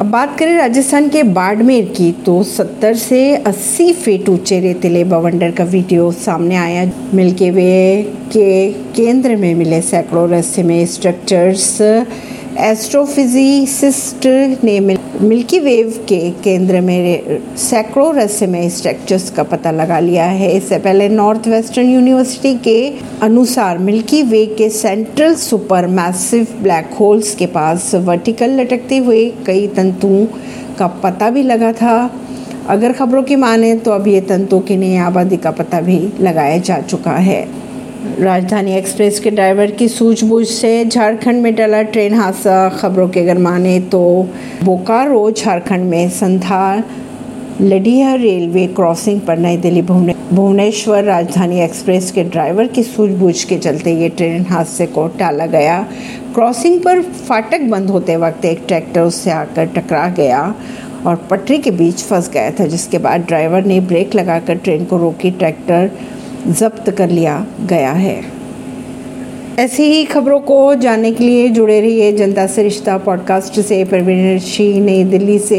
अब बात करें राजस्थान के बाड़मेर की तो 70 से 80 फीट ऊँचे रेतीले बवंडर का वीडियो सामने आया, मिल्की वे के केंद्र में मिले सैकड़ों रस्से में स्ट्रक्चर्स एस्ट्रोफिजिसिस्ट ने मिल मिल्की वेव के केंद्र में सैकड़ों रहस्य में स्ट्रक्चर्स का पता लगा लिया है। इससे पहले नॉर्थ वेस्टर्न यूनिवर्सिटी के अनुसार मिल्की वे के central super massive black holes के पास वर्टिकल लटकते हुए कई तंतुओं का पता भी लगा था। अगर खबरों की माने तो अब ये तंतुओं की नई आबादी का पता भी लगाया जा चुका है। राजधानी एक्सप्रेस के ड्राइवर की सूझबूझ से झारखंड में टला ट्रेन हादसा। खबरों के अगर माने तो बोकारो झारखंड में संथाल लडिया रेलवे क्रॉसिंग पर नई दिल्ली भुवनेश्वर राजधानी एक्सप्रेस के ड्राइवर की सूझबूझ के चलते ये ट्रेन हादसे को टाला गया। क्रॉसिंग पर फाटक बंद होते वक्त एक ट्रैक्टर उससे आकर टकरा गया और पटरी के बीच फंस गया था, जिसके बाद ड्राइवर ने ब्रेक लगाकर ट्रेन को रोकी। ट्रैक्टर जब्त कर लिया गया है। ऐसी ही खबरों को जानने के लिए जुड़े रहिए जनता से रिश्ता पॉडकास्ट से। प्रवीण सिंह, नई दिल्ली से।